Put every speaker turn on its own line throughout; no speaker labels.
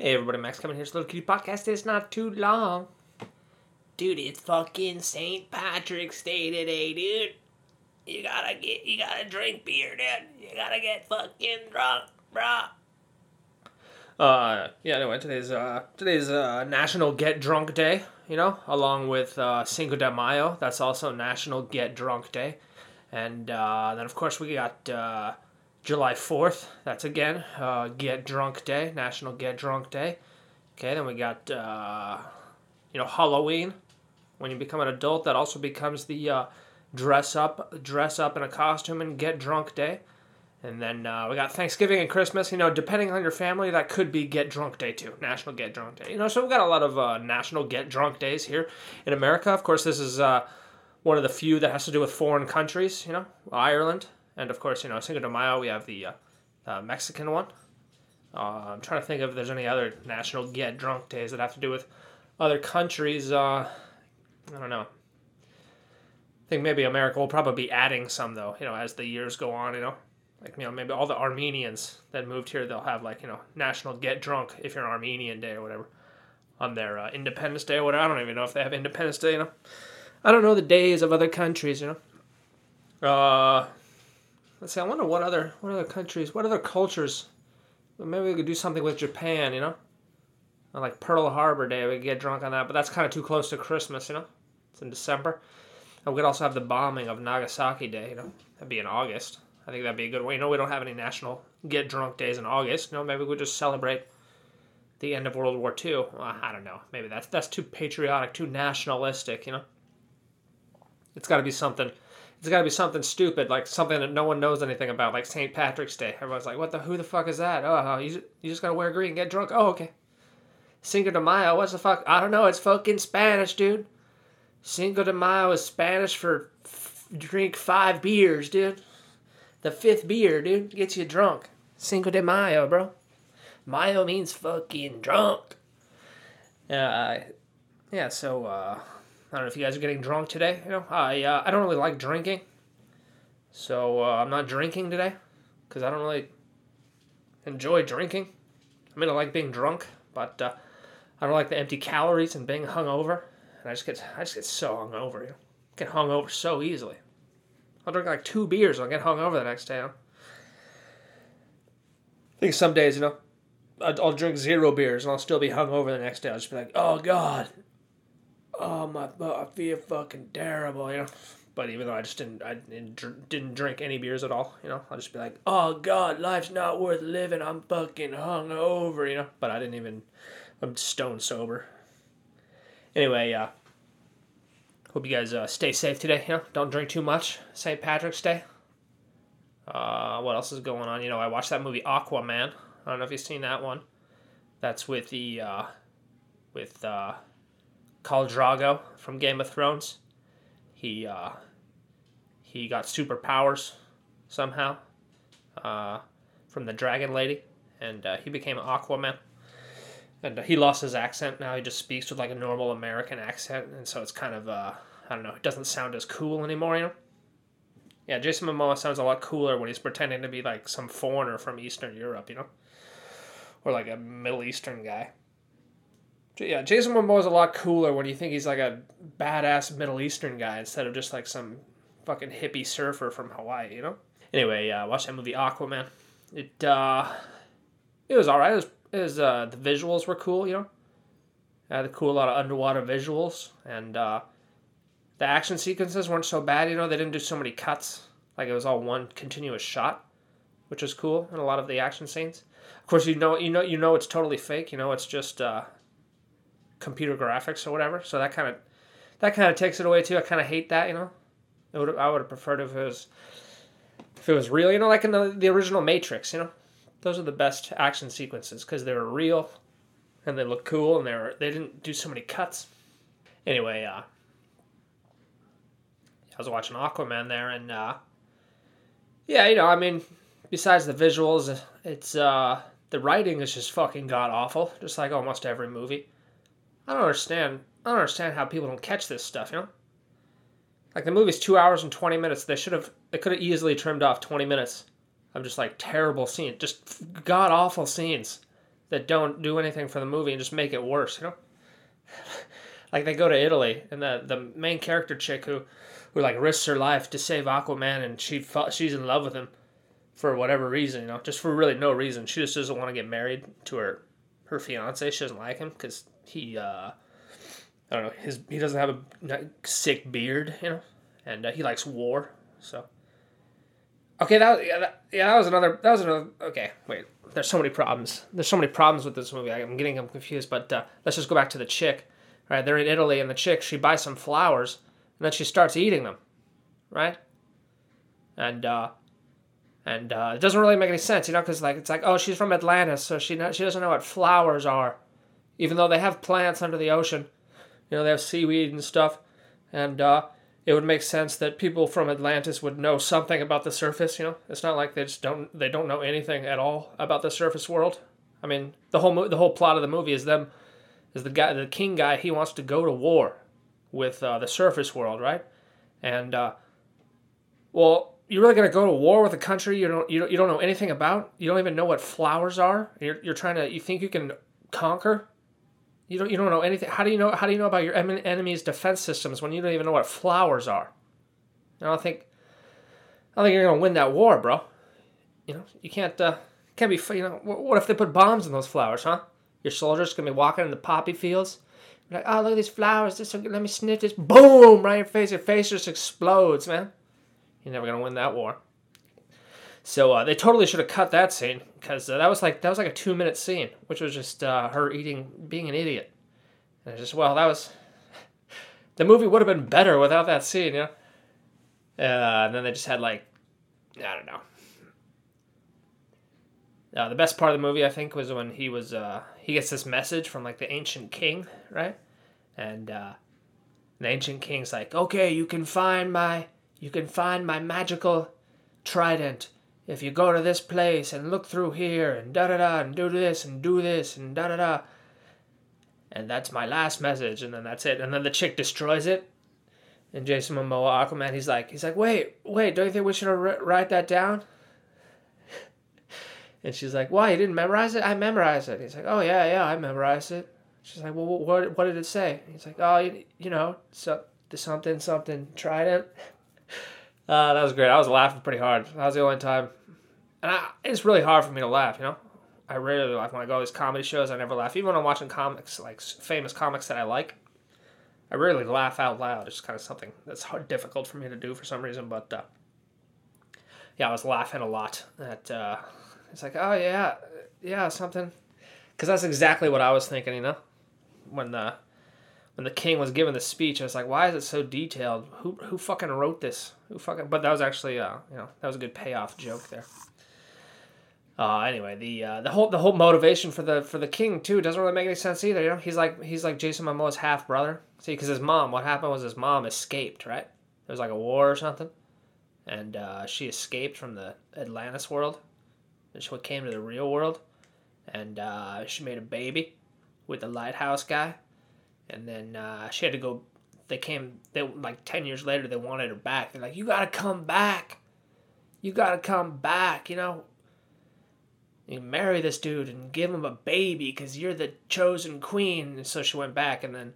Hey everybody, Max coming here. It's little kitty podcast. It's not too long. Dude, it's fucking St. Patrick's Day today, dude. You gotta get, you gotta drink beer, dude. You gotta get fucking drunk, bruh. Uh, yeah. Anyway, today's uh today's uh National Get Drunk Day. You know, along with uh, Cinco de Mayo. That's also National Get Drunk Day, and uh, then of course we got uh, July Fourth. That's again uh, Get Drunk Day, National Get Drunk Day. Okay, then we got uh, you know Halloween. When you become an adult, that also becomes the uh, dress up, dress up in a costume and get drunk day. And then uh, we got Thanksgiving and Christmas. You know, depending on your family, that could be Get Drunk Day too, National Get Drunk Day. You know, so we've got a lot of uh, National Get Drunk Days here in America. Of course, this is uh, one of the few that has to do with foreign countries. You know, Ireland, and of course, you know, Cinco de Mayo. We have the uh, Mexican one. Uh, I'm trying to think if there's any other National Get Drunk Days that have to do with other countries. Uh, I don't know. I think maybe America will probably be adding some though. You know, as the years go on. You know like you know maybe all the Armenians that moved here they'll have like you know National Get Drunk if you're an Armenian Day or whatever on their uh, Independence Day or whatever. I don't even know if they have Independence Day. You know, I don't know the days of other countries. You know, uh, let's see. I wonder what other what other countries, what other cultures. Maybe we could do something with Japan. You know, on like Pearl Harbor Day, we could get drunk on that, but that's kind of too close to Christmas. You know, it's in December. And we could also have the bombing of Nagasaki Day. You know, that'd be in August. I think that'd be a good way. You know, we don't have any national get drunk days in August. You know, maybe we just celebrate the end of World War II. Well, I don't know. Maybe that's that's too patriotic, too nationalistic. You know, it's got to be something. It's got to be something stupid, like something that no one knows anything about, like St. Patrick's Day. Everyone's like, "What the? Who the fuck is that? Oh, you you just gotta wear green, and get drunk. Oh, okay. Cinco de Mayo. What's the fuck? I don't know. It's fucking Spanish, dude. Cinco de Mayo is Spanish for f- drink five beers, dude. The fifth beer, dude, gets you drunk. Cinco de Mayo, bro. Mayo means fucking drunk. Uh, yeah, so uh, I don't know if you guys are getting drunk today. You know, I uh, I don't really like drinking, so uh, I'm not drinking today because I don't really enjoy drinking. I mean, I like being drunk, but uh, I don't like the empty calories and being hungover. And I just get I just get so hungover. You know, get hungover so easily. I'll drink like two beers and I'll get hungover the next day. You know? I think some days, you know, I'll, I'll drink zero beers and I'll still be hungover the next day. I'll just be like, oh God, oh my, I feel fucking terrible, you know. But even though I just didn't, I didn't, didn't drink any beers at all, you know, I'll just be like, oh God, life's not worth living. I'm fucking hungover, you know. But I didn't even, I'm stone sober. Anyway, uh, Hope you guys uh, stay safe today. You know, don't drink too much. St. Patrick's Day. Uh, what else is going on? You know, I watched that movie Aquaman. I don't know if you've seen that one. That's with the uh, with uh, Khal Drogo from Game of Thrones. He uh, he got superpowers somehow uh, from the Dragon Lady, and uh, he became Aquaman. And he lost his accent. Now he just speaks with like a normal american accent and so it's kind of uh i don't know it doesn't sound as cool anymore you know? Yeah jason momoa sounds a lot cooler when he's pretending to be like some foreigner from eastern europe you know? Or like a middle eastern guy yeah jason Momoa is a lot cooler when you think he's like a badass middle eastern guy instead of just like some fucking hippie surfer from hawaii you know anyway uh watch that movie aquaman it uh it was all right it was is uh, the visuals were cool, you know. had a cool lot of underwater visuals, and uh, the action sequences weren't so bad. You know, they didn't do so many cuts. Like it was all one continuous shot, which was cool in a lot of the action scenes. Of course, you know, you know, you know, it's totally fake. You know, it's just uh, computer graphics or whatever. So that kind of that kind of takes it away too. I kind of hate that. You know, would I would have preferred if it was if it was real. You know, like in the the original Matrix. You know, those are the best action sequences because they were real and they look cool and they were they didn't do so many cuts. Anyway, uh, I was watching Aquaman there and uh, yeah, you know, I mean, besides the visuals, it's uh, the writing is just fucking god awful, just like almost every movie. I don't understand. I don't understand how people don't catch this stuff. You know, like the movie's two hours and twenty minutes. They should have. They could have easily trimmed off twenty minutes of just like terrible scenes, just god awful scenes that don't do anything for the movie and just make it worse. You know, like they go to Italy and the the main character chick who who like risks her life to save Aquaman and she she's in love with him for whatever reason. You know, just for really no reason. She just doesn't want to get married to her her fiance. She doesn't like him because he uh, I don't know his he doesn't have a sick beard. You know, and uh, he likes war. So okay, that yeah, that, yeah that was another that was another okay. Wait, there's so many problems. There's so many problems with this movie. I'm getting them confused. But uh, let's just go back to the chick. Right, they're in Italy, and the chick she buys some flowers, and then she starts eating them. Right, and uh, and uh, it doesn't really make any sense, you know, because like it's like oh she's from Atlantis, so she she doesn't know what flowers are, even though they have plants under the ocean, you know they have seaweed and stuff, and uh, it would make sense that people from Atlantis would know something about the surface. You know, it's not like they just don't they don't know anything at all about the surface world. I mean, the whole mo- the whole plot of the movie is them is the guy the king guy he wants to go to war with uh, the surface world, right? And uh, well, you're really gonna go to war with a country you don't you don't, you don't know anything about. You don't even know what flowers are. You're, you're trying to you think you can conquer. You don't you don't know anything. How do you know how do you know about your enemy's defense systems when you don't even know what flowers are? I don't think I don't think you're gonna win that war, bro. You know you can't uh, can't be you know what if they put bombs in those flowers, huh? Your soldiers gonna be walking in the poppy fields. Like, oh, look at these flowers. This, let me sniff this. Boom! Right in your face. Your face just explodes, man. You're never gonna win that war. So uh, they totally should have cut that scene because uh, that was like that was like a two minute scene, which was just uh, her eating, being an idiot. And just well, that was the movie would have been better without that scene, you know. Uh, and then they just had like I don't know. Uh, the best part of the movie, I think, was when he was uh, he gets this message from like the ancient king, right? And the ancient king's like, "Okay, you can find my you can find my magical trident if you go to this place and look through here and da da da and do this and do this and da da da. And that's my last message, and then that's it. And then the chick destroys it. And Jason Momoa, Aquaman, he's like, he's like, wait, wait, don't you think we should write that down? and she's like, why? You didn't memorize it? I memorized it. He's like, oh yeah, yeah, I memorized it. She's like, well, what, what did it say? He's like, oh, you, you know, so something, something, trident. Uh, that was great. I was laughing pretty hard. That was the only time. And I, it's really hard for me to laugh, you know? I rarely laugh. When I go to these comedy shows, I never laugh. Even when I'm watching comics, like famous comics that I like, I rarely laugh out loud. It's kind of something that's hard, difficult for me to do for some reason. But uh, yeah, I was laughing a lot. At uh, it's like, oh yeah, yeah, something. Because that's exactly what I was thinking, you know, when the when the king was giving the speech, I was like, why is it so detailed? Who who fucking wrote this? Who fucking? But that was actually, uh, you know, that was a good payoff joke there. Uh, anyway, the uh, the whole the whole motivation for the for the king too doesn't really make any sense either. You know, he's like he's like Jason Momoa's half brother. See, because his mom, what happened was his mom escaped. Right, there was like a war or something, and uh, she escaped from the Atlantis world, and she came to the real world, and uh, she made a baby with the lighthouse guy and then uh, she had to go. They came. They like ten years later. They wanted her back. They're like, "You gotta come back. You gotta come back. You know, you marry this dude and give him a baby because you're the chosen queen." And so she went back, and then,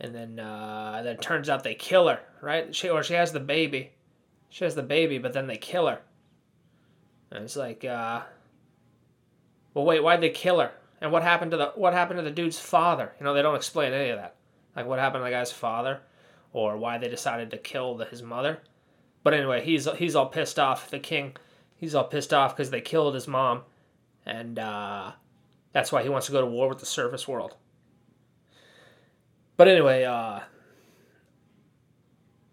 and then, uh, then it turns out they kill her. Right? She or she has the baby. She has the baby, but then they kill her. And it's like, uh, well, wait, why'd they kill her? And what happened to the what happened to the dude's father? You know, they don't explain any of that. Like what happened to the guy's father, or why they decided to kill the, his mother. But anyway, he's he's all pissed off. The king, he's all pissed off because they killed his mom, and uh, that's why he wants to go to war with the surface world. But anyway, uh,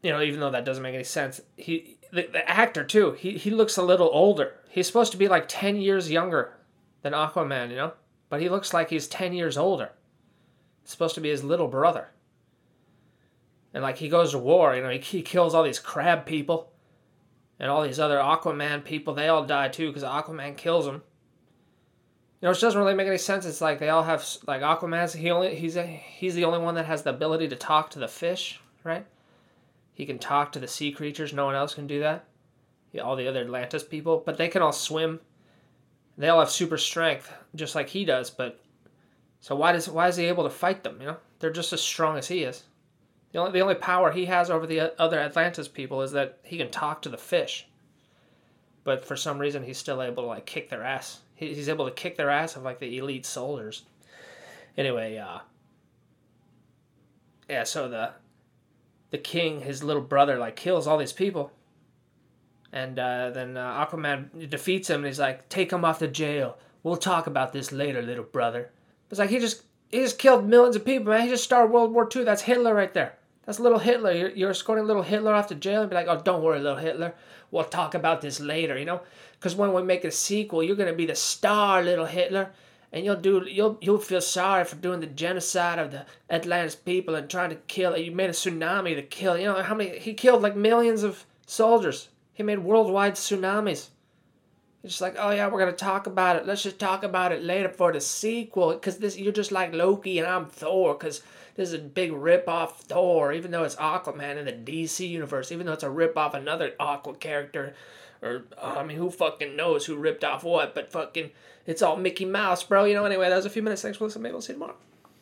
you know, even though that doesn't make any sense, he the, the actor too. He he looks a little older. He's supposed to be like ten years younger than Aquaman. You know but he looks like he's 10 years older. It's supposed to be his little brother. And like he goes to war, you know, he, he kills all these crab people and all these other Aquaman people. They all die too because Aquaman kills them. You know, which doesn't really make any sense. It's like they all have like Aquaman's he only he's a, he's the only one that has the ability to talk to the fish, right? He can talk to the sea creatures. No one else can do that. all the other Atlantis people, but they can all swim They all have super strength, just like he does. But so why does why is he able to fight them? You know, they're just as strong as he is. The only the only power he has over the other Atlantis people is that he can talk to the fish. But for some reason, he's still able to like kick their ass. He's able to kick their ass of like the elite soldiers. Anyway, uh, yeah. So the the king, his little brother, like kills all these people and uh, then uh, Aquaman defeats him, and he's like, "Take him off the jail. We'll talk about this later, little brother." It's like he just he just killed millions of people, man. He just started World War II. That's Hitler right there. That's little Hitler. You're, you're escorting little Hitler off to jail and be like, "Oh, don't worry, little Hitler. We'll talk about this later." You know, because when we make a sequel, you're gonna be the star, little Hitler and you'll do you'll you'll feel sorry for doing the genocide of the Atlantis people and trying to kill. You made a tsunami to kill. You know how many he killed like millions of soldiers. He made worldwide tsunamis. It's just like, oh yeah, we're gonna talk about it. Let's just talk about it later for the sequel, because this you're just like Loki and I'm Thor, because this is a big rip off Thor, even though it's Aquaman in the DC universe, even though it's a rip off another Aqua character, or I mean, who fucking knows who ripped off what? But fucking, it's all Mickey Mouse, bro. You know. Anyway, that was a few minutes. Thanks for listening. Maybe we'll see you tomorrow.